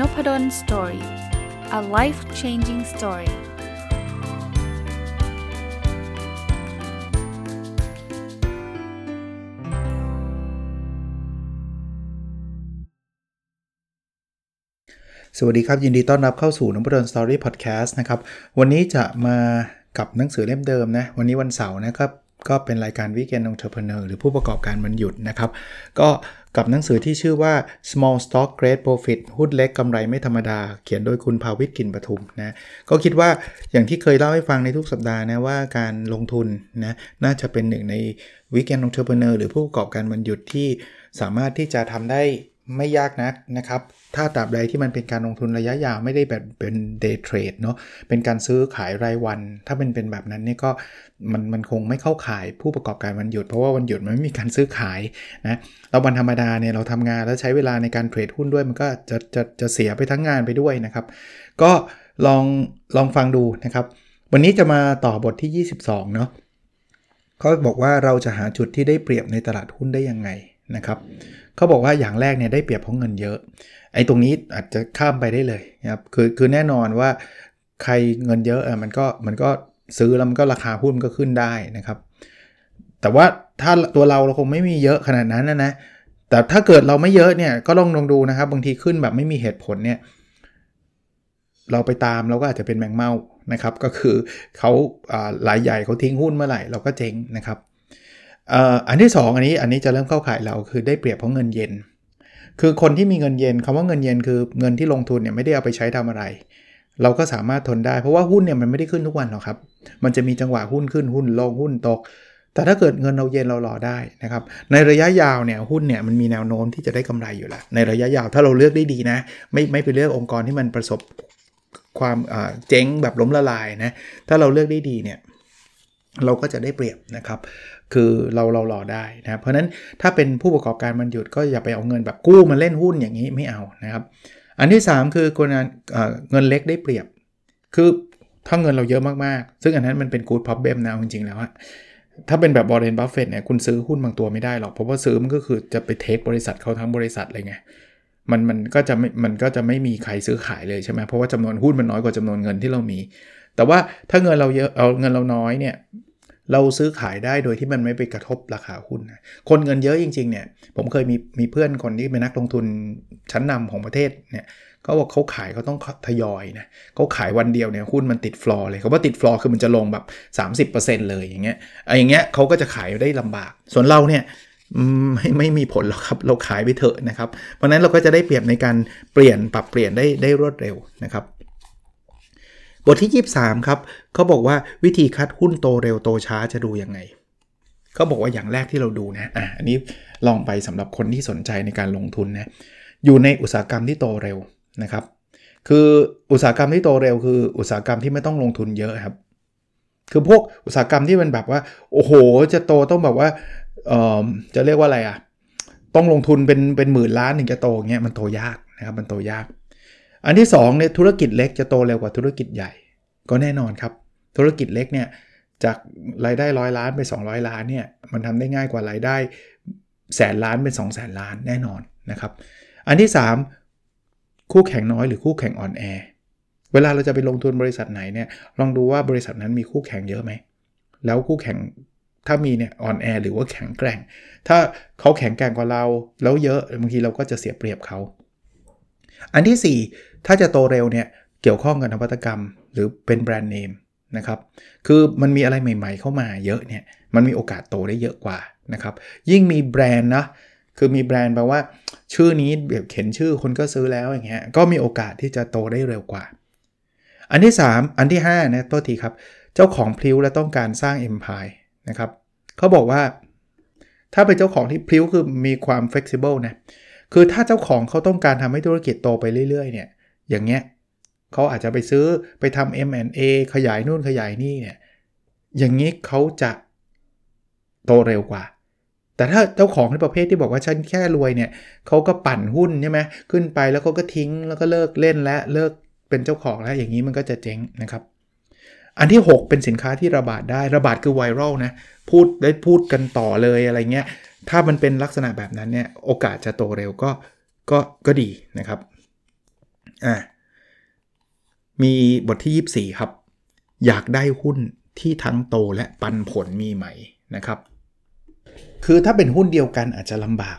Nopadol's Story a life changing story สวัสดีครับ ยินดีต้อนรับเข้าสู่ Nopadol's Story Podcast นะครับ วันนี้จะมากับหนังสือเล่มเดิมนะ วันนี้วันเสาร์นะครับ ก็เป็นรายการ weekend entrepreneur หรือผู้ประกอบการวันหยุดนะครับ ก็กับหนังสือที่ชื่อว่า small stock great profit หุ้นเล็กกำไรไม่ธรรมดา เขียนโดยคุณภาวิทกินปทุมนะ ก็คิดว่าอย่างที่เคยเล่าให้ฟังในทุกสัปดาห์นะว่าการลงทุนนะน่าจะเป็นหนึ่งใน weekend entrepreneur หรือผู้ประกอบการวันหยุดที่สามารถที่จะทำได้ ไม่ยากนักนะครับ ถ้าตราบใดที่มันเป็นการลงทุนระยะยาวไม่ได้แบบเป็น day trade เนาะ เป็นการซื้อขายรายวัน ถ้าเป็นเป็นแบบนั้นนี่ก็มันมันคงไม่เข้าขายผู้ประกอบการวันหยุด เพราะว่าวันหยุดมันไม่มีการซื้อขายนะ เราวันธรรมดาเนี่ยเราทำงานแล้วใช้เวลาในการเทรดหุ้นด้วยมันก็จะจะจะเสียไปทั้งงานไปด้วยนะครับ ก็ลองลองฟังดูนะครับ วันนี้จะมาต่อบทที่ 22 เนาะเขาบอกว่าเราจะหาจุดที่ได้เปรียบในตลาดหุ้นได้ยังไงนะครับ เขาบอกว่าอย่างแรกเนี่ยได้เปรียบเพราะเงินเยอะ ไอ้ตรงนี้อาจจะข้ามไปได้เลยนะครับคือคือแน่นอนว่าใครเงินเยอะอะมันก็มันก็ซื้อแล้วมันก็ราคาหุ้นก็ขึ้นได้นะครับ แต่ว่าถ้าตัวเราเราคงไม่มีเยอะขนาดนั้นนะนะแต่ถ้าเกิดเราไม่เยอะเนี่ยก็ลองลองดูนะครับ บางทีขึ้นแบบไม่มีเหตุผลเนี่ยเราไปตามเราก็อาจจะเป็นแมงเม่านะครับ ก็คือเขาหลายใหญ่เขาทิ้งหุ้นเมื่อไหร่เราก็เจ๊งนะครับ อันที่ 2 อันนี้อันนี้จะเริ่มเข้าข่ายเราคือได้เปรียบเพราะเงินเย็น คือคนที่มีเงินเย็นคำว่าเงินเย็นคือเงินที่ลงทุนเนี่ยไม่ได้เอาไปใช้ทำอะไร เราก็สามารถทนได้เพราะว่าหุ้นเนี่ยมันไม่ได้ขึ้นทุกวันหรอกครับ มันจะมีจังหวะหุ้นขึ้นหุ้นลงหุ้นตก แต่ถ้าเกิดเงินเราเย็นเรารอได้นะครับ ในระยะยาวเนี่ยหุ้นเนี่ยมันมีแนวโน้มที่จะได้กำไรอยู่แล้วในระยะยาวถ้าเราเลือกได้ดีนะ ไม่ไม่ไปเลือกองค์กรที่มันประสบความเจ๊งแบบล้มละลายนะถ้าเราเลือกได้ดีเนี่ยเราก็จะได้เปรียบนะครับ คือเราเรารอได้นะเพราะนั้นถ้าเป็นผู้ประกอบการมันหยุดก็อย่าไปเอาเงินแบบกู้มาเล่นหุ้นอย่างนี้ไม่เอานะครับ อันที่ 3 คือคนเงินเล็กได้เปรียบ คือถ้าเงินเราเยอะมากๆ ซึ่งอันนั้นมันเป็นกูดพับเบมนะจริงๆแล้วถ้าเป็นแบบ Warren Buffett เนี่ยคุณซื้อหุ้นบางตัวไม่ได้หรอก เพราะว่าซื้อมันก็คือจะไป take บริษัทเขาทั้งบริษัทเลยไงมันมันก็จะไม่มันก็จะไม่มีใครซื้อขายเลยใช่ไหมเพราะว่าจำนวนหุ้นมันน้อยกว่าจำนวนเงินที่เรามี แต่ว่าถ้าเงินเราเยอะเอาเงินเราน้อยเนี่ย เราซื้อขายได้โดยที่มันไม่ไปกระทบราคาหุ้นนะคนเงินเยอะจริงๆเนี่ยผมเคยมีมีเพื่อนคนที่เป็นนักลงทุนชั้นนำของประเทศเนี่ยเขาบอกเขาขายเขาต้องทยอยนะเขาขายวันเดียวเนี่ยหุ้นมันติดฟลอร์เลยเขาว่าติดฟลอร์คือมันจะลงแบบ 30%เลยอย่างเงี้ยไอ้อย่างเงี้ยเขาก็จะขายได้ลำบาก ส่วนเราเนี่ยไม่ไม่มีผลหรอกครับเราขายไปเถอะนะครับ เพราะนั้นเราก็จะได้เปรียบในการเปลี่ยนปรับเปลี่ยนได้ได้รวดเร็วนะครับ บทที่ 23 ครับเขาบอกว่าวิธีคัดหุ้นโตเร็วโตช้าจะดูยังไงเขาบอกว่าอย่างแรกที่เราดูนะอะอันนี้ลองไปสำหรับคนที่สนใจในการลงทุนนะอยู่ในอุตสาหกรรมที่โตเร็วนะครับ คืออุตสาหกรรมที่โตเร็วคืออุตสาหกรรมที่ไม่ต้องลงทุนเยอะครับ คือพวกอุตสาหกรรมที่มันแบบว่า โอ้โห จะโตต้องแบบว่าเอ่อจะเรียกว่าอะไรอะ่ะต้องลงทุนเป็นเป็นหมื่นล้านถึงจะโตเงี้ยมันโตยากนะครับมันโตยาก อันที่2เนี่ยธุรกิจเล็กจะโตเร็วกว่าธุรกิจใหญ่ ก็แน่นอนครับ ธุรกิจเล็กเนี่ยจากรายได้ร้อยล้านไป 200 ล้านเนี่ยมันทำได้ง่ายกว่ารายได้แสนล้านเป็น 2 0 0แสนล้านแน่นอนนะครับ อันที่ 3 คู่แข่งน้อยหรือคู่แข่งอ่อนแอเวลาเราจะไปลงทุนบริษัทไหนเนี่ยลองดูว่าบริษัทนั้นมีคู่แข่งเยอะไหมแล้วคู่แข่งถ้ามีเนี่ยอ่อนแอหรือว่าแข็งแกร่ง ถ้าเขาแข็งแกร่งกว่าเราแล้วเยอะบางทีเราก็จะเสียเปรียบเขา อันที่ 4 ถ้าจะโตเร็วเนี่ยเกี่ยวข้องกับนวัตกรรม หรือเป็นแบรนด์เนมนะครับคือมันมีอะไรใหม่ๆเข้ามาเยอะเนี่ยมันมีโอกาสโตได้เยอะกว่านะครับยิ่งมีแบรนด์นะคือมีแบรนด์แปลว่า ชื่อนี้แบบเขียนชื่อคนก็ซื้อแล้วอย่างเงี้ยก็มีโอกาสที่จะโตได้เร็วกว่า อันที่ 3 อันที่5นะตัวทีครับ เจ้าของพลิ้วและต้องการสร้าง Empire นะครับเขาบอกว่า ถ้าเป็นเจ้าของที่พลิ้วคือมีความ flexible นะ คือถ้าเจ้าของเขาต้องการทำให้ธุรกิจโตไปเรื่อยๆเนี่ยอย่างเงี้ยเขาอาจจะไปซื้อไปทำ M&A ขยายนู่นขยายนี่เนี่ยอย่างนี้เขาจะโตเร็วกว่า แต่ถ้าเจ้าของในประเภทที่บอกว่าฉันแค่รวยเนี่ยเขาก็ปั่นหุ้นใช่ไหมขึ้นไปแล้วเขาก็ทิ้งแล้วก็เลิกเล่นและเลิกเป็นเจ้าของแล้วอย่างนี้มันก็จะเจ๊งนะครับ อันที่ 6 เป็นสินค้าที่ระบาดได้ระบาดคือไวรัลนะพูดได้พูดกันต่อเลยอะไรเงี้ยถ้ามันเป็นลักษณะแบบนั้นเนี่ยโอกาสจะโตเร็วก็ก็ก็ดีนะครับอะมีบทที่ 24 ครับ อยากได้หุ้นที่ทั้งโตและปันผลมีไหมนะครับ คือถ้าเป็นหุ้นเดียวกันอาจจะลำบาก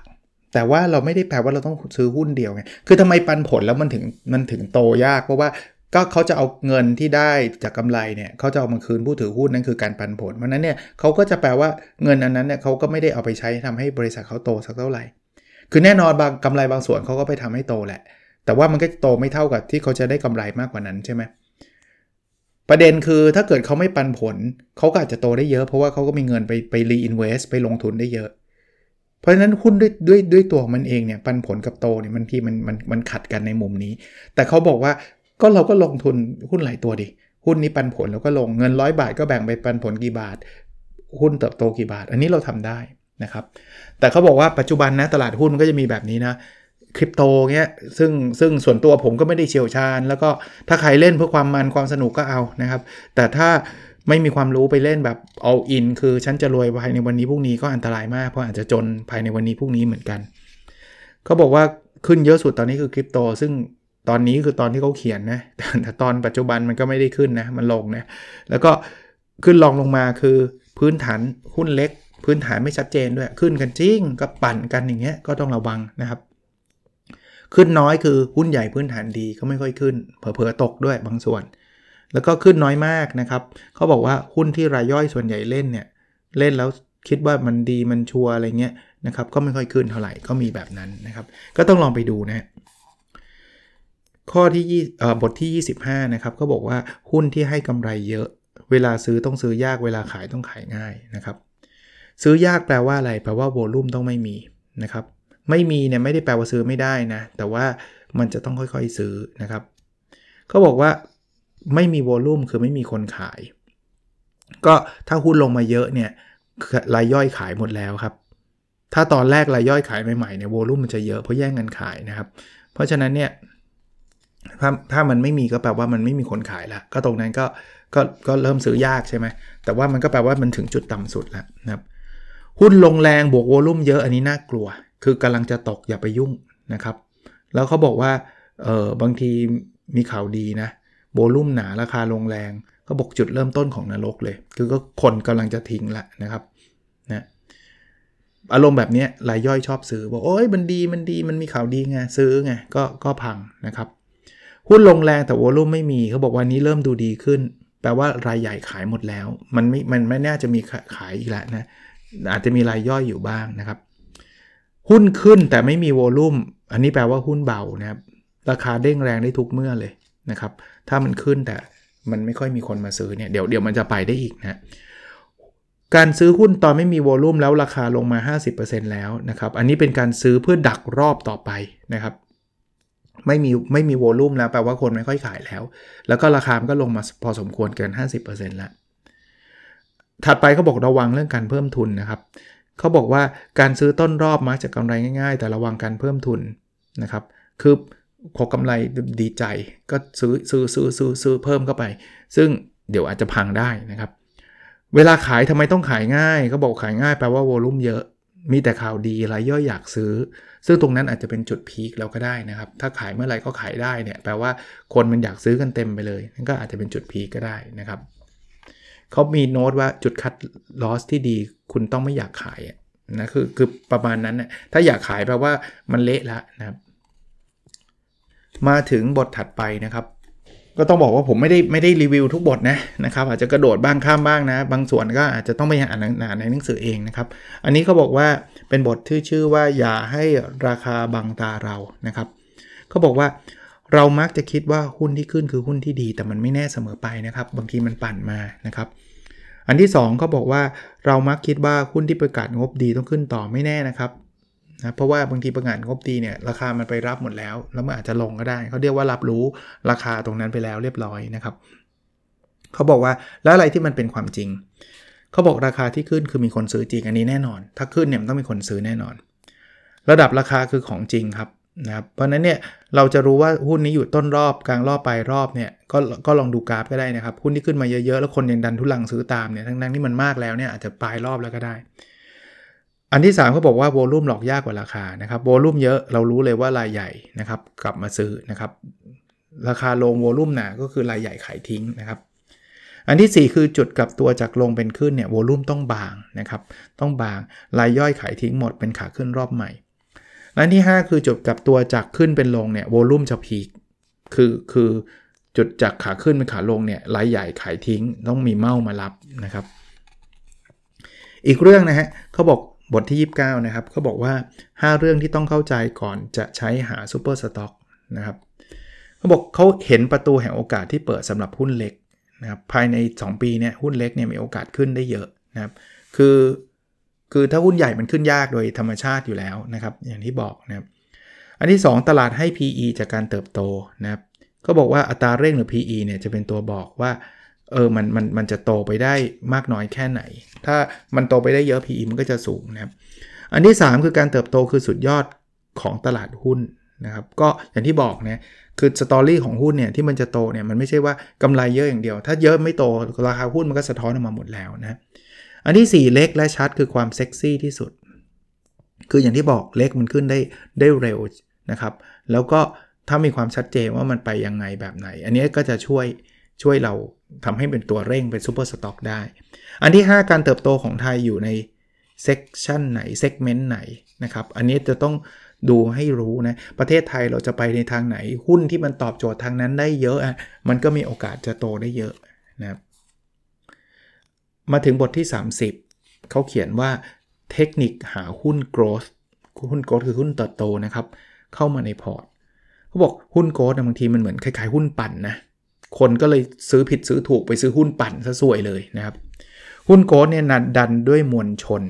แต่ว่าเราไม่ได้แปลว่าเราต้องซื้อหุ้นเดียวไงคือทำไมปันผลแล้วมันถึงมันถึงโตยากเพราะว่า ก็เขาจะเอาเงินที่ได้จากกำไรเนี่ยเขาจะเอามาคืนผู้ถือหุ้นนั่นคือการปันผล เพราะนั้นเนี่ยเขาก็จะแปลว่าเงินอันนั้นเนี่ยเขาก็ไม่ได้เอาไปใช้ทำให้บริษัทเขาโตสักเท่าไหร่ คือแน่นอนบางกำไรบางส่วนเขาก็ไปทำให้โตแหละ แต่ว่ามันก็โตไม่เท่ากับที่เขาจะได้กำไรมากกว่านั้นใช่ไหมประเด็นคือถ้าเกิดเขาไม่ปันผลเขาก็อาจจะโตได้เยอะเพราะว่าเขาก็มีเงินไปไปรีอินเวสไปลงทุนได้เยอะ เพราะฉะนั้นหุ้นด้วยด้วยด้วยตัวมันเองเนี่ยปันผลกับโตเนี่ยมันที่มันมันมันขัดกันในมุมนี้ แต่เขาบอกว่า ก็เราก็ลงทุนหุ้นหลายตัวดิหุ้นนี้ปันผลเราก็ลงเงินร้อยบาทก็แบ่งไปปันผลกี่บาท หุ้นเติบโตกี่บาท อันนี้เราทำได้นะครับ แต่เขาบอกว่าปัจจุบันนะตลาดหุ้นก็จะมีแบบนี้นะคริปโตเงี้ยซึ่งซึ่งส่วนตัวผมก็ไม่ได้เชี่ยวชาญ แล้วก็ถ้าใครเล่นเพื่อความมันความสนุกก็เอานะครับ แต่ถ้าไม่มีความรู้ไปเล่นแบบ all in คือฉันจะรวยภายในวันนี้พรุ่งนี้ก็อันตรายมากเพราะอาจจะจนภายในวันนี้พรุ่งนี้เหมือนกันเขาบอกว่าขึ้นเยอะสุดตอนนี้คือคริปโตซึ่ง ตอนนี้คือตอนที่เขาเขียนนะแต่ตอนปัจจุบันมันก็ไม่ได้ขึ้นนะมันลงนะแล้วก็ขึ้นลองลงมาคือพื้นฐานหุ้นเล็ก พื้นฐานไม่ชัดเจนด้วยขึ้นกันจริงก็ปั่นกันอย่างเงี้ยก็ต้องระวังนะครับ ขึ้นน้อยคือหุ้นใหญ่พื้นฐานดีก็ไม่ค่อยขึ้น เผลอๆตกด้วยบางส่วน แล้วก็ขึ้นน้อยมากนะครับเขาบอกว่าหุ้นที่รายย่อยส่วนใหญ่เล่นเนี่ยเล่นแล้วคิดว่ามันดีมันชัวอะไรเงี้ยนะครับก็ไม่ค่อยขึ้นเท่าไหร่ก็มีแบบนั้นนะครับ ก็ต้องลองไปดูนะ ข้อที่บทที่ 25 นะครับก็บอกว่าหุ้นที่ให้กำไรเยอะ เวลาซื้อต้องซื้อยากเวลาขายต้องขายง่ายนะครับ ซื้อยากแปลว่าอะไร แปลว่าโวลุ่มต้องไม่มีนะครับ ไม่มีเนี่ยไม่ได้แปลว่าซื้อไม่ได้นะ แต่ว่ามันจะต้องค่อยๆซื้อนะครับเขาบอกว่าไม่มีโวลูมคือไม่มีคนขาย ก็ถ้าหุ้นลงมาเยอะเนี่ยรายย่อยขายหมดแล้วครับ ถ้าตอนแรกรายย่อยขายใหม่ๆเนี่ยโวลูมมันจะเยอะเพราะแย่งกันขายนะครับ เพราะฉะนั้นเนี่ย ถ้าถ้ามันไม่มีก็แปลว่ามันไม่มีคนขายละก็ตรงนั้นก็ก็ก็เริ่มซื้อยากใช่ไหมแต่ว่ามันก็แปลว่ามันถึงจุดต่ำสุดแล้วนะครับหุ้นลงแรงบวกโวลุ่มเยอะอันนี้น่ากลัว คือกำลังจะตกอย่าไปยุ่งนะครับ แล้วเขาบอกว่าเออบางทีมีข่าวดีนะโบลุ่มหนาราคาลงแรงก็บอกจุดเริ่มต้นของนรกเลย คือก็คนกำลังจะทิ้งละนะครับนะอารมณ์แบบนี้รายย่อยชอบซื้อบอกโอ้ยมันดีมันดีมันมีข่าวดีไงซื้อไงก็ก็พังนะครับ หุ้นลงแรงแต่โวลุ่มไม่มีเขาบอกวันนี้เริ่มดูดีขึ้น แปลว่ารายใหญ่ขายหมดแล้ว มันไม่มันไม่น่าจะมีขายอีกแล้วนะอาจจะมีรายย่อยอยู่บ้างนะครับ หุ้นขึ้นแต่ไม่มีโวลุ่มอันนี้แปลว่าหุ้นเบานะครับราคาเด้งแรงได้ทุกเมื่อเลยนะครับ ถ้ามันขึ้นแต่มันไม่ค่อยมีคนมาซื้อเนี่ยเดี๋ยวเดี๋ยวมันจะไปได้อีกนะการซื้อหุ้นตอนไม่มีโวลุ่มแล้วราคาลงมา 50%แล้วนะครับ อันนี้เป็นการซื้อเพื่อดักรอบต่อไปนะครับ ไม่มีไม่มีโวลุ่มแล้วแปลว่าคนไม่ค่อยขายแล้ว แล้วก็ราคามันก็ลงมาพอสมควรเกิน 50%แล้ว ถัดไปเขาบอกระวังเรื่องการเพิ่มทุนนะครับเขาบอกว่าการซื้อต้นรอบมักจะกำไรง่ายๆ แต่ระวังการเพิ่มทุนนะครับ คือพอกำไรดีใจก็ซื้อซื้อซื้อซื้อซื้อเพิ่มเข้าไป ซึ่งเดี๋ยวอาจจะพังได้นะครับ เวลาขายทำไมต้องขายง่ายเขาบอกขายง่ายแปลว่าโวลุ่มเยอะ มีแต่ข่าวดีรายย่อยอยากซื้อ ซึ่งตรงนั้นอาจจะเป็นจุดพีคแล้วก็ได้นะครับ ถ้าขายเมื่อไหร่ก็ขายได้เนี่ยแปลว่าคนมันอยากซื้อกันเต็มไปเลยนั่นก็อาจจะเป็นจุดพีคก็ได้นะครับเขามีโน้ตว่าจุดคัดลอสที่ดีคุณต้องไม่อยากขายนะคือคือประมาณนั้นนะถ้าอยากขายแปลว่ามันเละแล้วนะครับ มาถึงบทถัดไปนะครับ ก็ต้องบอกว่าผมไม่ได้ไม่ได้รีวิวทุกบทนะนะครับ อาจจะกระโดดบ้างข้ามบ้างนะ บางส่วนก็อาจจะต้องไปอ่านในหนังสือเองนะครับ อันนี้เขาบอกว่าเป็นบทที่ชื่อว่าอย่าให้ราคาบังตาเรานะครับเขาบอกว่าเรามักจะคิดว่าหุ้นที่ขึ้นคือหุ้นที่ดี แต่มันไม่แน่เสมอไปนะครับ บางทีมันปั่นมานะครับ อันที่2เขาบอกว่าเรามักคิดว่าหุ้นที่ประกาศงบดีต้องขึ้นต่อไม่แน่นะครับ นะเพราะว่าบางทีประกาศงบดีเนี่ยราคามันไปรับหมดแล้ว แล้วมันอาจจะลงก็ได้ เขาเรียกว่ารับรู้ราคาตรงนั้นไปแล้วเรียบร้อยนะครับเขาบอกว่าแล้วอะไรที่มันเป็นความจริง เขาบอกราคาที่ขึ้นคือมีคนซื้อจริงอันนี้แน่นอน ถ้าขึ้นเนี่ยมันต้องมีคนซื้อแน่นอน ระดับราคาคือของจริงครับนะครับเพราะนั้นเนี่ยเราจะรู้ว่าหุ้นนี้อยู่ต้นรอบกลางรอบปลายรอบเนี่ยก็ก็ลองดูกราฟก็ได้นะครับหุ้นที่ขึ้นมาเยอะๆแล้วคนยังดันทุลังซื้อตามเนี่ยทั้งๆที่มันมากแล้วเนี่ยอาจจะปลายรอบแล้วก็ได้ อันที่ 3 เขาบอกว่าโวลุ่มหลอกยากกว่าราคานะครับโวลุ่มเยอะเรารู้เลยว่ารายใหญ่นะครับ กลับมาซื้อนะครับ ราคาลงโวลุ่มหนาก็คือรายใหญ่ขายทิ้งนะครับอันที่ 4 คือจุดกลับตัวจากลงเป็นขึ้นเนี่ยโวลุ่มต้องบางนะครับ ต้องบางรายย่อยขายทิ้งหมดเป็นขาขึ้นรอบใหม่อันที่ 5 คือจุดกลับตัวจากขึ้นเป็นลงเนี่ยโวลุ่มจะพีคคือคือจุดจากขาขึ้นเป็นขาลงเนี่ยรายใหญ่ขายทิ้งต้องมีเมามารับนะครับ อีกเรื่องนะฮะเขาบอก บทที่ 29 นะครับเขาบอกว่า 5 เรื่องที่ต้องเข้าใจก่อนจะใช้หาซูเปอร์สต็อกนะครับเขาบอกเขาเห็นประตูแห่งโอกาสที่เปิดสำหรับหุ้นเล็กนะครับภายใน 2 ปีเนี่ยหุ้นเล็กเนี่ยมีโอกาสขึ้นได้เยอะนะครับคือคือถ้าหุ้นใหญ่มันขึ้นยากโดยธรรมชาติอยู่แล้วนะครับ อย่างที่บอกนะครับอันที่ 2 ตลาดให้ PE จากการเติบโตนะครับก็บอกว่าอัตราเร่งหรือ PE เนี่ยจะเป็นตัวบอกว่า เออมันมันมันจะโตไปได้มากน้อยแค่ไหน ถ้ามันโตไปได้เยอะ PE มันก็จะสูงนะครับ อันที่ 3 คือการเติบโตคือสุดยอดของตลาดหุ้นนะครับ ก็อย่างที่บอกนะคือสตอรี่ของหุ้นเนี่ยที่มันจะโตเนี่ยมันไม่ใช่ว่ากำไรเยอะอย่างเดียว ถ้าเยอะไม่โตราคาหุ้นมันก็สะท้อนออกมาหมดแล้วนะอันที่ 4 เล็กและชัดคือความเซ็กซี่ที่สุด คืออย่างที่บอกเล็กมันขึ้นได้ได้เร็วนะครับ แล้วก็ถ้ามีความชัดเจนว่ามันไปยังไงแบบไหน อันนี้ก็จะช่วย ช่วยเราทำให้เป็นตัวเร่งเป็น super stock ได้ อันที่ 5 การเติบโตของไทยอยู่ใน section ไหน segment ไหนนะครับ อันนี้จะต้องดูให้รู้นะ ประเทศไทยเราจะไปในทางไหน หุ้นที่มันตอบโจทย์ทางนั้นได้เยอะอะมันก็มีโอกาสจะโตได้เยอะนะครับมาถึงบทที่ 30 เขาเขียนว่าเทคนิคหาหุ้น growth หุ้น growth คือหุ้นเติบโตนะครับ เข้ามาในพอร์ตเขาบอกหุ้น growth บางทีมันเหมือนคล้ายๆ หุ้นปั่นนะ คนก็เลยซื้อผิดซื้อถูกไปซื้อหุ้นปั่นซะสวยเลยนะครับ หุ้นโกดเนี่ยนัดดันด้วยมวลชน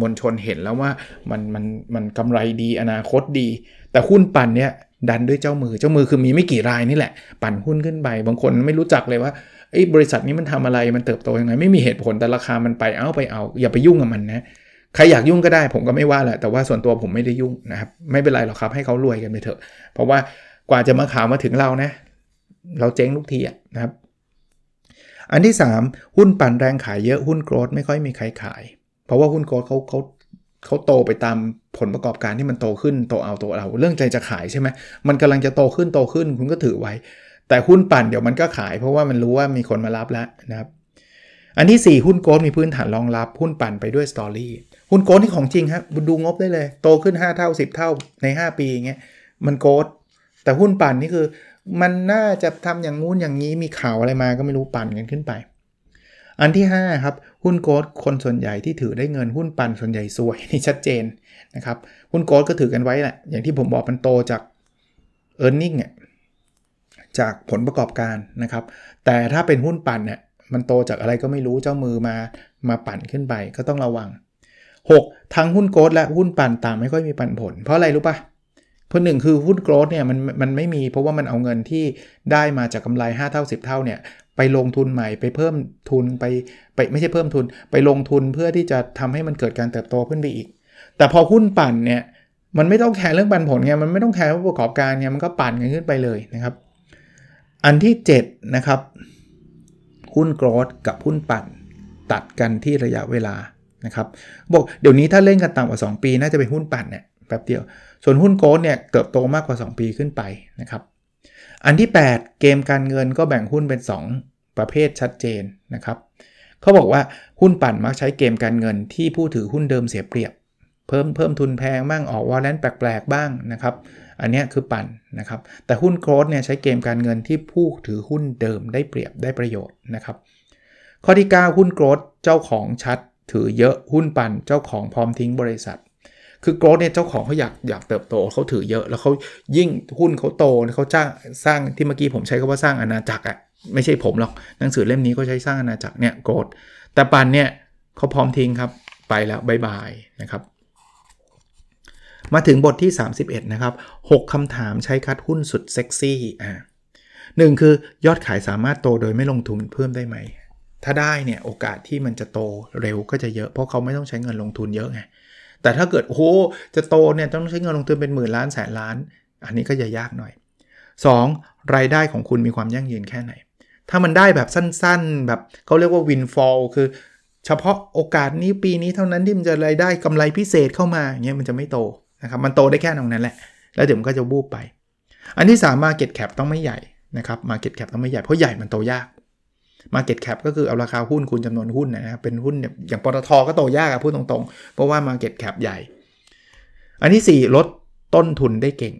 มวลชนเห็นแล้วว่ามันมันมันกำไรดีอนาคตดี แต่หุ้นปั่นเนี่ยดันด้วยเจ้ามือเจ้ามือคือมีไม่กี่รายนี่แหละ ปั่นหุ้นขึ้นไป บางคนไม่รู้จักเลยว่าไอ้บริษัทนี้มันทำอะไรมันเติบโตยังไงไม่มีเหตุผลแต่ราคามันไปเอาไปเอา อย่าไปยุ่งกับมันนะใครอยากยุ่งก็ได้ผมก็ไม่ว่าแหละแต่ว่าส่วนตัวผมไม่ได้ยุ่งนะครับ ไม่เป็นไรหรอกครับให้เขารวยกันไปเถอะ เพราะว่ากว่าจะมาข่าวมาถึงเรานะ เราเจ๊งทุกทีะนะครับ อันที่ 3 หุ้นปั่นแรงขายเยอะหุ้นโกรดไม่ค่อยมีใครขาย เพราะว่าหุ้นโกรดเขาเขาเขาโตไปตามผลประกอบการที่มันโตขึ้นโตเอาโตเอา เรื่องใจจะขายใช่ไหมมันกำลังจะโตขึ้นโตขึ้นคุณก็ถือไว้ แต่หุ้นปั่นเดี๋ยวมันก็ขาย เพราะว่ามันรู้ว่ามีคนมารับแล้วนะครับอันที่ 4 หุ้น growth มีพื้นฐานรองรับ หุ้นปั่นไปด้วย story หุ้น growth ที่ของจริงครับดูงบได้เลย โตขึ้น 5 เท่า 10 เท่าใน 5 ปีอย่างเงี้ยมัน growth แต่หุ้นปั่นนี่คือ มันน่าจะทำอย่างงู้นอย่างนี้มีข่าวอะไรมาก็ไม่รู้ปั่นกันขึ้นไป อันที่ 5 ครับ หุ้น growth คนส่วนใหญ่ที่ถือได้เงินหุ้นปั่นส่วนใหญ่ซวยนี่ชัดเจนนะครับหุ้นโกลด์ก็ถือกันไว้แหละอย่างที่ผมบอกมันโตจาก e a r n i n g เนี่ยจากผลประกอบการนะครับ แต่ถ้าเป็นหุ้นปั่นเนี่ยมันโตจากอะไรก็ไม่รู้เจ้ามือมามาปั่นขึ้นไปก็ต้องระวัง 6. ทั้งหุ้นโกลด์และหุ้นปั่นต่างไม่ค่อยมีปันผล เพราะอะไรรู้ปะเพราะหนึ่งคือหุ้นโกลด์เนี่ยมันมันไม่มีเพราะว่ามันเอาเงินที่ได้มาจากกำไร 5 เท่า 10 เท่าเนี่ยไปลงทุนใหม่ไปเพิ่มทุนไปไปไม่ใช่เพิ่มทุน ไปลงทุนเพื่อที่จะทำให้มันเกิดการเติบโตขึ้นไปอีก แต่พอหุ้นปั่นเนี่ยมันไม่ต้องแคร์เรื่องปันผลไงมันไม่ต้องแคร์ประกอบการไงมันก็ปั่นกันขึ้นไปเลยนะครับ อันที่ 7 นะครับ หุ้น growth กับหุ้นปั่นตัดกันที่ระยะเวลานะครับบอกเดี๋ยวนี้ถ้าเล่นกันต่ำกว่า 2 ปี น่าจะเป็นหุ้นปั่นเนี่ยแป๊บเดียว ส่วนหุ้น growth เนี่ยเติบโตมากกว่า 2 ปีขึ้นไปนะครับอันที่ 8 เกมการเงินก็แบ่งหุ้นเป็น 2 ประเภทชัดเจนนะครับเขาบอกว่าหุ้นปั่นมักใช้เกมการเงินที่ผู้ถือหุ้นเดิมเสียเปรียบ เพิ่มเพิ่มทุนแพงบ้างออกวอลเลนแปลกๆบ้างนะครับอันนี้คือปั่นนะครับแต่หุ้นโกลด์เนี่ยใช้เกมการเงินที่ผู้ถือหุ้นเดิมได้เปรียบได้ประโยชน์นะครับข้อที่ 9 หุ้นโกลด์เจ้าของชัดถือเยอะหุ้นปั่นเจ้าของพร้อมทิ้งบริษัท คือโกลด์เนี่ยเจ้าของเขาอยากอยากเติบโตเขาถือเยอะ แล้วเขายิ่งหุ้นเขาโตเขาจ้างสร้างที่เมื่อกี้ผมใช้คำว่าสร้างอาณาจักรอะ่ะไม่ใช่ผมหรอกหนังสือเล่มนี้ก็ใช้สร้างอาณาจักรเนี่ยโกลด์แต่ปันเนี่ยเขาพร้อมทิ้งครับไปแล้วบายบายนะครับมาถึงบทที่ 31 นะครับ 6คำถามใช้คัดหุ้นสุดเซ็กซี่อ่าหนึ่งคือยอดขายสามารถโตโดยไม่ลงทุนเพิ่มได้ไหม ถ้าได้เนี่ย โอกาสที่มันจะโตเร็วก็จะเยอะ เพราะเขาไม่ต้องใช้เงินลงทุนเยอะไง แต่ถ้าเกิดโอ้โหจะโตเนี่ยต้องใช้เงินลงทุนเป็นหมื่นล้านแสนล้าน อันนี้ก็จะยากหน่อย 2. รายได้ของคุณมีความยั่งยืนแค่ไหน ถ้ามันได้แบบสั้นๆ แบบเขาเรียกว่าวินฟอลคือ เฉพาะโอกาสนี้ปีนี้เท่านั้นที่มันจะรายได้กำไรพิเศษเข้ามาเงี้ยมันจะไม่โตนะครับมันโตได้แค่ตรงนั้นแหละ แล้วเดี๋ยวมันก็จะบูบไป อันที่สามมาเก็ตแคปต้องไม่ใหญ่นะครับ Market Cap ต้องไม่ใหญ่เพราะใหญ่มันโตยาก Market Cap ก็คือเอาราคาหุ้นคูณจำนวนหุ้นนะครับเป็นหุ้นอย่างปตทก็โตยากอะพูดตรงๆ เพราะว่า Market Cap ใหญ่ อันที่ 4 ลดต้นทุนได้เก่ง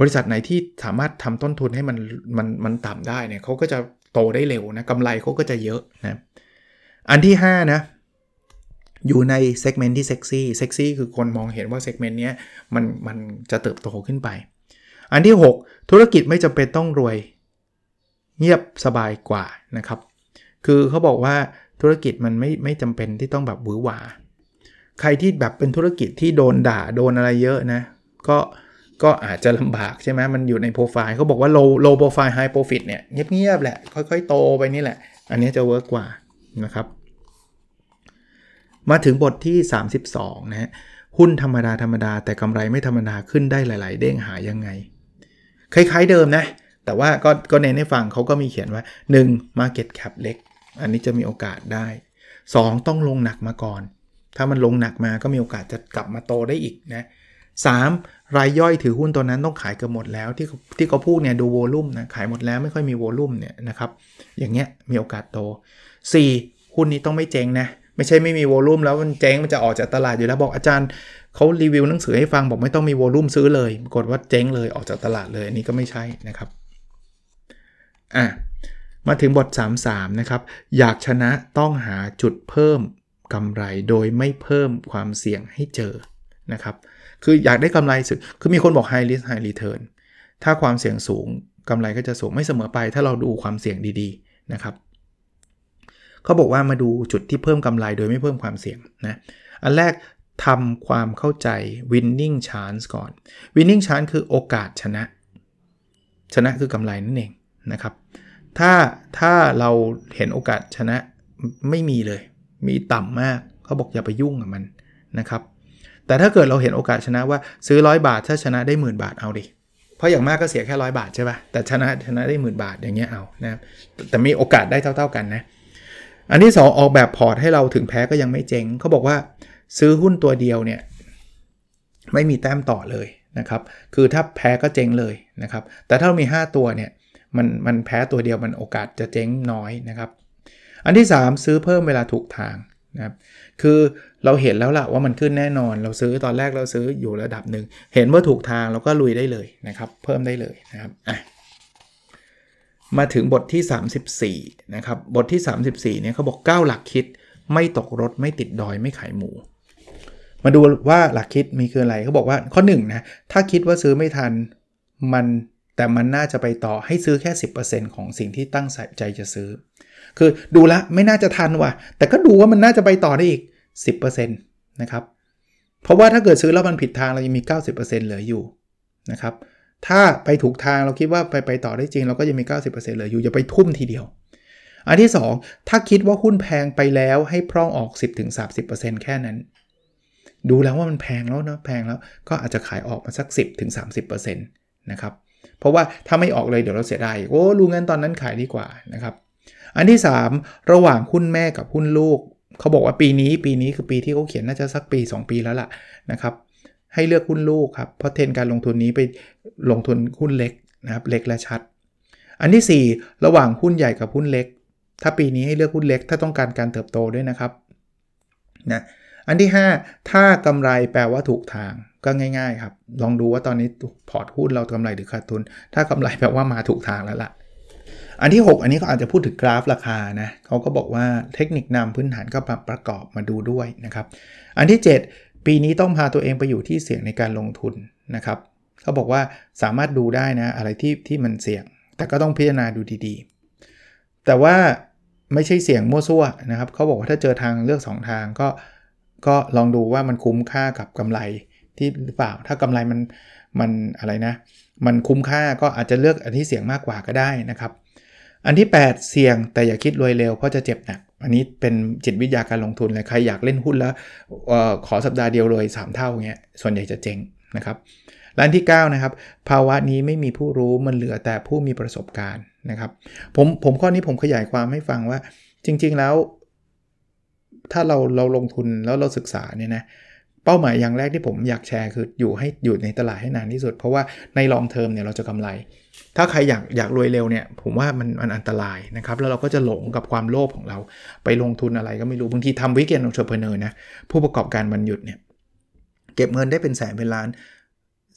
บริษัทไหนที่สามารถทำต้นทุนให้มันมันมันต่ำได้เนี่ยเขาก็จะโตได้เร็วนะกำไรเขาก็จะเยอะนะอันที่ 5 นะอยู่ใน segment ที่เซ็กซี่ เซ็กซี่คือคนมองเห็นว่า segment นี้มันมันจะเติบโตขึ้นไป อันที่ 6 ธุรกิจไม่จำเป็นต้องรวย เงียบสบายกว่านะครับ คือเขาบอกว่าธุรกิจมันไม่ไม่จำเป็นที่ต้องแบบหวือหวา ใครที่แบบเป็นธุรกิจที่โดนด่าโดนอะไรเยอะนะ ก็ก็อาจจะลำบากใช่ไหมมันอยู่ในโปรไฟล์เขาบอกว่า low low profile high profit เนี่ยเงียบๆแหละ ค่อยๆ โตไปนี่แหละ อันนี้จะเวิร์กกว่านะครับ มาถึงบทที่ 32 นะฮะหุ้นธรรมดาธรรมดาแต่กำไรไม่ธรรมดาขึ้นได้หลาย ๆ เด้งหายังไง คล้าย ๆ เดิมนะ แต่ว่าก็ก็เน้นให้ฟังเขาก็มีเขียนว่า 1. Market Cap เล็ก อันนี้จะมีโอกาสได้ 2. ต้องลงหนักมาก่อน ถ้ามันลงหนักมาก็มีโอกาสจะกลับมาโตได้อีกนะสรายย่อยถือหุ้นตัวนั้นต้องขายเกือบหมดแล้วที่ที่เขาพูดเนี่ยดูโวลุ่มนะขายหมดแล้วไม่ค่อยมีโวลุ่มเนี่ยนะครับอย่างเงี้ยมีโอกาสโต 4. หุ้นนี้ต้องไม่เจ๊งนะไม่ใช่ไม่มีโวลุ่มแล้วมันเจ๊งมันจะออกจากตลาดอยู่แล้วบอกอาจารย์เขารีวิวหนังสือให้ฟังบอกไม่ต้องมีโวลุ่มซื้อเลยปรากฏว่าเจ๊งเลยออกจากตลาดเลยอันนี้ก็ไม่ใช่นะครับ อะมาถึงบท 33 นะครับ อยากชนะต้องหาจุดเพิ่มกำไรโดยไม่เพิ่มความเสี่ยงให้เจอนะครับ คืออยากได้กำไรสุด คือมีคนบอก high risk high return ถ้าความเสี่ยงสูงกำไรก็จะสูงไม่เสมอไป ถ้าเราดูความเสี่ยงดีๆนะครับเขาบอกว่ามาดูจุดที่เพิ่มกำไรโดยไม่เพิ่มความเสี่ยงนะอันแรกทำความเข้าใจ winning chance ก่อน winning chance คือโอกาสชนะ ชนะคือกำไรนั่นเองนะครับ ถ้าถ้าเราเห็นโอกาสชนะไม่มีเลย มีต่ำมากเขาบอกอย่าไปยุ่งกับมันนะครับ แต่ถ้าเกิดเราเห็นโอกาสชนะว่าซื้อร้อยบาท ถ้าชนะได้หมื่นบาทเอาดิเพราะอย่างมากก็เสียแค่ร้อยบาทใช่ปะ่ะแต่ชนะชนะได้หมื่นบาทอย่างเงี้ยเอานะแต่มีโอกาสได้เท่า ๆกันนะอันที่ 2 ออกแบบพอร์ตให้เราถึงแพ้ก็ยังไม่เจ๊งเขาบอกว่าซื้อหุ้นตัวเดียวเนี่ยไม่มีแต้มต่อเลยนะครับ คือถ้าแพ้ก็เจ๊งเลยนะครับ แต่ถ้ามี 5 ตัวเนี่ย มันมันแพ้ตัวเดียวมันโอกาสจะเจ๊งน้อยนะครับ อันที่ 3 ซื้อเพิ่มเวลาถูกทางนะครับคือเราเห็นแล้วล่ะว่ามันขึ้นแน่นอน เราซื้อตอนแรกเราซื้ออยู่ระดับหนึ่งเห็นว่าถูกทางเราก็ลุยได้เลยนะครับ เพิ่มได้เลยนะครับอะมาถึงบทที่ 34นะครับบทที่ 34เนี่ยเขาบอก 9 หลักคิดไม่ตกรถไม่ติดดอยไม่ขายหมู มาดูว่าหลักคิดมีคืออะไรเขาบอกว่าข้อ1นนะถ้าคิดว่าซื้อไม่ทันมัน แต่มันน่าจะไปต่อให้ซื้อแค่ 10%ของสิ่งที่ตั้งใจจะซื้อ คือดูแลไม่น่าจะทันว่ะ แต่ก็ดูว่ามันน่าจะไปต่อได้อีก 10%นะครับ เพราะว่าถ้าเกิดซื้อแล้วมันผิดทางเรายังมี 90%เหลืออยู่นะครับ ถ้าไปถูกทางเราคิดว่าไปไปต่อได้จริง เราก็ยังมี 90%เหลยอยู่อย่าไปทุ่มทีเดียว อันที่ 2 ถ้าคิดว่าหุ้นแพงไปแล้วให้พร่องออก 10-30%แค่นั้น ดูแล้วว่ามันแพงแล้วนะแพงแล้วก็อาจจะขายออกมาสัก 10-30%นะครับ เพราะว่าถ้าไม่ออกเลยเดี๋ยวเราเสียดายโอ้รู้งั้นตอนนั้นขายดีกว่านะครับอันที่ 3 ระหว่างหุ้นแม่กับหุ้นลูกเขาบอกว่าปีนี้ปีนี้คือปีที่เขาเขียนน่าจะสักปี 2 ปีแล้วล่ะนะครับให้เลือกหุ้นลูกครับเพราะเทรนการลงทุนนี้ไปลงทุนหุ้นเล็กนะครับเล็กและชัด อันที่ 4 ระหว่างหุ้นใหญ่กับหุ้นเล็ก ถ้าปีนี้ให้เลือกหุ้นเล็กถ้าต้องการการเติบโตด้วยนะครับนะ อันที่ 5 ถ้ากำไรแปลว่าถูกทางก็ง่ายๆครับ ลองดูว่าตอนนี้พอร์ตหุ้นเรากำไรหรือขาดทุน ถ้ากำไรแปลว่ามาถูกทางแล้วล่ะ อันที่ 6 อันนี้เขาอาจจะพูดถึงกราฟราคานะเขาก็บอกว่าเทคนิคนำพื้นฐานก็ประกอบมาดูด้วยนะครับ อันที่ 7 ปีนี้ต้องพาตัวเองไปอยู่ที่เสี่ยงในการลงทุนนะครับเขาบอกว่าสามารถดูได้นะอะไรที่ที่มันเสี่ยง แต่ก็ต้องพิจารณาดูดีๆ แต่ว่าไม่ใช่เสี่ยงมั่วซั่วนะครับเขาบอกว่าถ้าเจอทางเลือก 2 ทางก็ ก็ลองดูว่ามันคุ้มค่ากับกำไรที่หรือเปล่า ถ้ากำไรมันมันอะไรนะ มันคุ้มค่าก็อาจจะเลือกอันที่เสี่ยงมากกว่าก็ได้นะครับ อันที่ 8 เสี่ยงแต่อย่าคิดรวยเร็วเพราะจะเจ็บหนัก อันนี้เป็นจิตวิทยาการลงทุนเลยใครอยากเล่นหุ้นแล้วออขอสัปดาห์เดียวเลย3 เท่าเงี้ย ส่วนใหญ่จะเจ๊งนะครับร้านที่ 9 นะครับ ภาวะนี้ไม่มีผู้รู้มันเหลือแต่ผู้มีประสบการณ์นะครับ ผมผมข้อนี้ผมขยายความให้ฟังว่าจริง ๆ แล้ว ถ้าเราเราลงทุนแล้วเราศึกษาเนี่ยนะเป้าหมายอย่างแรกที่ผมอยากแชร์คืออยู่ให้อยู่ในตลาดให้นานที่สุด เพราะว่าใน long term เนี่ยเราจะกำไร ถ้าใครอยากอยากรวยเร็วเนี่ยผมว่ามันมันอันตรายนะครับ แล้วเราก็จะหลงกับความโลภของเราไปลงทุนอะไรก็ไม่รู้ บางทีทำ weekend entrepreneur นะผู้ประกอบการวันหยุดเนี่ยเก็บเงินได้เป็นแสนเป็นล้าน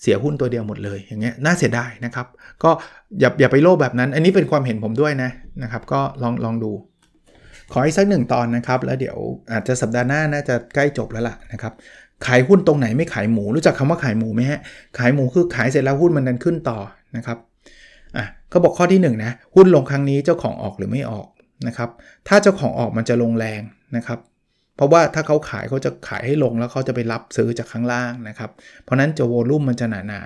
เสียหุ้นตัวเดียวหมดเลยอย่างเงี้ยน่าเสียดายนะครับ ก็อย่าอย่าไปโลภแบบนั้น อันนี้เป็นความเห็นผมด้วยนะนะครับ ก็ลองลองดู ขออีกสักหนึ่งตอนนะครับ แล้วเดี๋ยวอาจจะสัปดาห์หน้าน่าจะใกล้จบแล้วล่ะนะครับ ขายหุ้นตรงไหนไม่ขายหมู รู้จักคำว่าขายหมูไหมฮะ ขายหมูคือขายเสร็จแล้วหุ้นมันดันขึ้นต่อนะครับ อะเขาบอกข้อที่1นนะ หุ้นลงครั้งนี้เจ้าของออกหรือไม่ออกนะครับ ถ้าเจ้าของออกมันจะลงแรงนะครับ เพราะว่าถ้าเขาขายเขาจะขายให้ลงแล้วเขาจะไปรับซื้อจากข้างล่างนะครับ เพราะนั้นจะโวลุ่มมันจะหนาหนา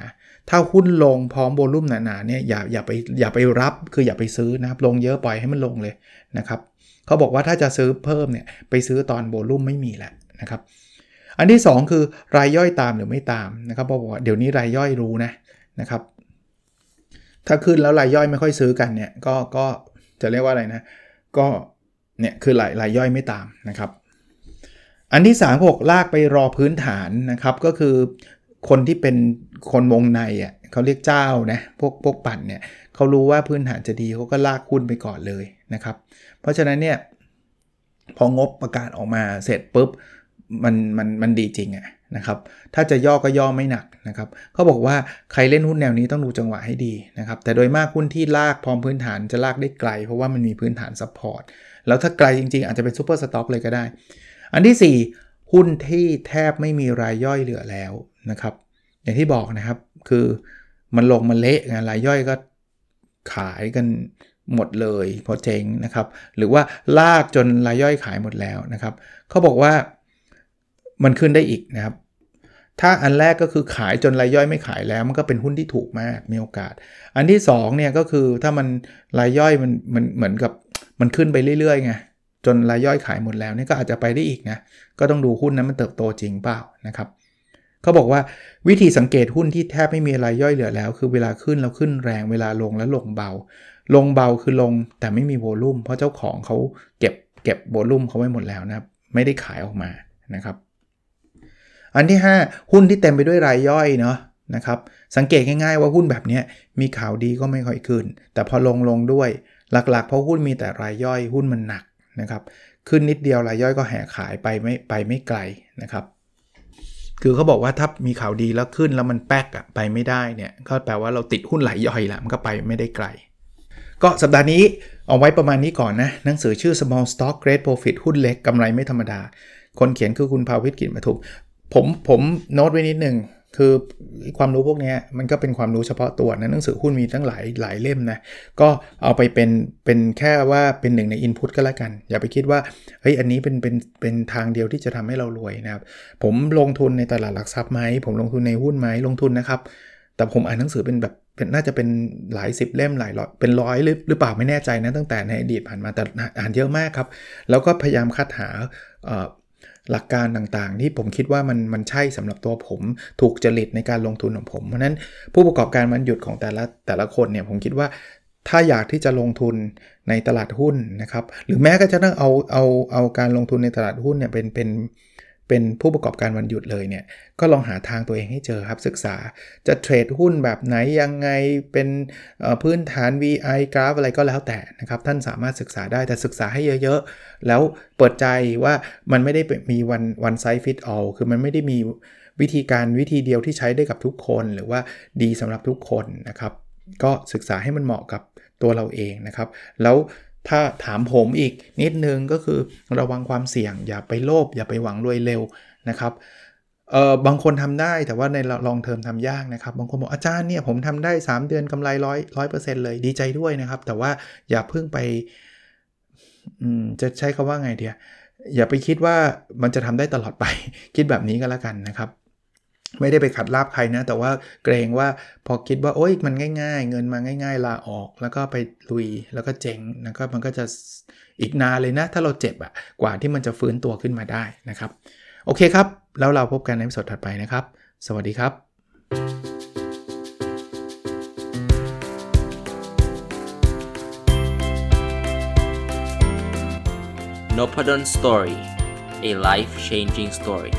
ถ้าหุ้นลงพร้อมโวลุ่มหนาหนาเนี่ยอย่าอย่าไปอย่าไปรับคืออย่าไปซื้อนะครับลงเยอะปล่อยให้มันลงเลยนะครับ เขาบอกว่าถ้าจะซื้อเพิ่มเนี่ยไปซื้อตอนโวลุ่มไม่มีแหละนะครับอันที่ 2 คือรายย่อยตามหรือไม่ตามนะครับเพราะว่าเดี๋ยวนี้รายย่อยรู้นะนะครับถ้าขึ้นแล้วรายย่อยไม่ค่อยซื้อกันเนี่ยก็ก็จะเรียกว่าอะไรนะก็เนี่ยคือรายรายย่อยไม่ตามนะครับอันที่3 6ลากไปรอพื้นฐานนะครับก็คือคนที่เป็นคนวงในอะเขาเรียกเจ้านะพวกพวกปั่นเนี่ยเขารู้ว่าพื้นฐานจะดีเขาก็ลากหุ้นไปก่อนเลย นะครับ เพราะฉะนั้นเนี่ยพองบประกาศออกมาเสร็จปุ๊บมันมันมันดีจริงอะนะครับ ถ้าจะย่อก็ย่อไม่หนักนะครับเขาบอกว่าใครเล่นหุ้นแนวนี้ต้องดูจังหวะให้ดีนะครับ แต่โดยมากหุ้นที่ลากพร้อมพื้นฐานจะลากได้ไกล เพราะว่ามันมีพื้นฐาน support แล้วถ้าไกลจริง ๆ อาจจะเป็น super stock เลยก็ได้ อันที่ 4 หุ้นที่แทบไม่มีรายย่อยเหลือแล้วนะครับ อย่างที่บอกนะครับคือมันลงมันเละงานรายย่อยก็ขายกัน หมดเลยพอเจ๊งนะครับ หรือว่าลากจนรายย่อยขายหมดแล้วนะครับเขาบอกว่ามันขึ้นได้อีกนะครับ ถ้าอันแรกก็คือขายจนรายย่อยไม่ขายแล้ว มันก็เป็นหุ้นที่ถูกมากมีโอกาส อันที่2เนี่ยก็คือถ้ามันรายย่อยมันมันเหมือนกับมันขึ้นไปเรื่อยๆไงจนรายย่อยขายหมดแล้วนี่ก็อาจจะไปได้อีกนะก็ต้องดูหุ้นนั้นมันเติบโตจริงเปล่านะครับเขาบอกว่าวิธีสังเกตหุ้นที่แทบไม่มีรายย่อยเหลือแล้ว คือเวลาขึ้นแล้วขึ้นแรงเวลาลงแล้วลงเบา ลงเบาคือลงแต่ไม่มีโวลุ่มเพราะเจ้าของเขาเก็บเก็บโวลุ่มเขาไว้หมดแล้วนะครับ ไม่ได้ขายออกมานะครับ อันที่ 5 หุ้นที่เต็มไปด้วยรายย่อยเนาะนะครับสังเกตง่ายๆว่าหุ้นแบบนี้มีข่าวดีก็ไม่ค่อยขึ้น แต่พอลงลงด้วยหลักๆ เพราะหุ้นมีแต่รายย่อยหุ้นมันหนักนะครับขึ้นนิดเดียวรายย่อยก็แห่ขายไปไม่ไปไม่ไกลนะครับ คือเขาบอกว่าถ้ามีข่าวดีแล้วขึ้นแล้วมันแป๊กอะไปไม่ได้เนี่ยก็แปลว่าเราติดหุ้นหลายย่อยแหละมันก็ไปไม่ได้ไกล ก็สัปดาห์นี้เอาไว้ประมาณนี้ก่อนนะ หนังสือชื่อ small stock great profit หุ้นเล็กกำไรไม่ธรรมดา คนเขียนคือคุณภาวิทกิจมาถูก ผมผมโน้ตไว้นิดหนึ่งคือความรู้พวกนี้มันก็เป็นความรู้เฉพาะตัวนะหนังสือหุ้นมีตั้งหลายหลายเล่มนะ ก็เอาไปเป็นเป็นแค่ว่าเป็นหนึ่งในอินพุตก็แล้วกัน อย่าไปคิดว่าเฮ้ยอันนี้เป็นเป็นเป็นทางเดียวที่จะทำให้เรารวยนะครับ ผมลงทุนในตลาดหลักทรัพย์ไหมผมลงทุนในหุ้นไหมลงทุนนะครับ แต่ผมอ่านหนังสือเป็นแบบเป็นน่าจะเป็นหลายสิบเล่มหลายร้อยเป็นร้อยหรือหรือเปล่าไม่แน่ใจนะตั้งแต่ในอดีตผ่านมาแต่อ่านเยอะมากครับ แล้วก็พยายามคัดหาหลักการต่างๆ ที่ผมคิดว่ามันมันใช่สำหรับตัวผม ถูกจริตในการลงทุนของผม เพราะนั้นผู้ประกอบการมันหยุดของแต่ละแต่ละคนเนี่ยผมคิดว่าถ้าอยากที่จะลงทุนในตลาดหุ้นนะครับ หรือแม้ก็จะต้องเอาเอาเอาการลงทุนในตลาดหุ้นเนี่ยเป็นเป็นเเป็นผู้ประกอบการวันหยุดเลยเนี่ยก็ลองหาทางตัวเองให้เจอครับศึกษาจะเทรดหุ้นแบบไหนยังไงเป็นพื้นฐาน VI กราฟอะไรก็แล้วแต่นะครับท่านสามารถศึกษาได้แต่ศึกษาให้เยอะๆ แล้วเปิดใจว่ามันไม่ได้มีวันวันไซฟิตออลคือมันไม่ได้มีวิธีการวิธีเดียวที่ใช้ได้กับทุกคน หรือว่าดีสำหรับทุกคนนะครับ ก็ศึกษาให้มันเหมาะกับตัวเราเองนะครับ แล้ว ถ้าถามผมอีกนิดนึงก็คือระวังความเสี่ยง อย่าไปโลภอย่าไปหวังรวยเร็วนะครับเออบางคนทำได้แต่ว่าในลองเทอมทำยากนะครับ บางคนบอกอาจารย์เนี่ยผมทำได้ 3 เดือนกำไรร้อยร้อยเปอร์เซ็นต์เลยดีใจด้วยนะครับ แต่ว่าอย่าเพิ่งไปจะใช้คาว่าไงเดียอย่าไปคิดว่ามันจะทำได้ตลอดไป คิดแบบนี้ก็แล้วกันนะครับ ไม่ได้ไปขัดลาบใครนะ แต่ว่าเกรงว่าพอคิดว่าโอ๊ยมันง่าย ๆ เงินมาง่าย ๆ ลาออก แล้วก็ไปลุยแล้วก็เจ๊งแล้วก็มันก็จะอีกนานเลยนะ ถ้าเราเจ็บอะกว่าที่มันจะฟื้นตัวขึ้นมาได้นะครับ โอเคครับ แล้วเราพบกันในสดถัดไปนะครับ สวัสดีครับ n o p a d o n Story a life changing story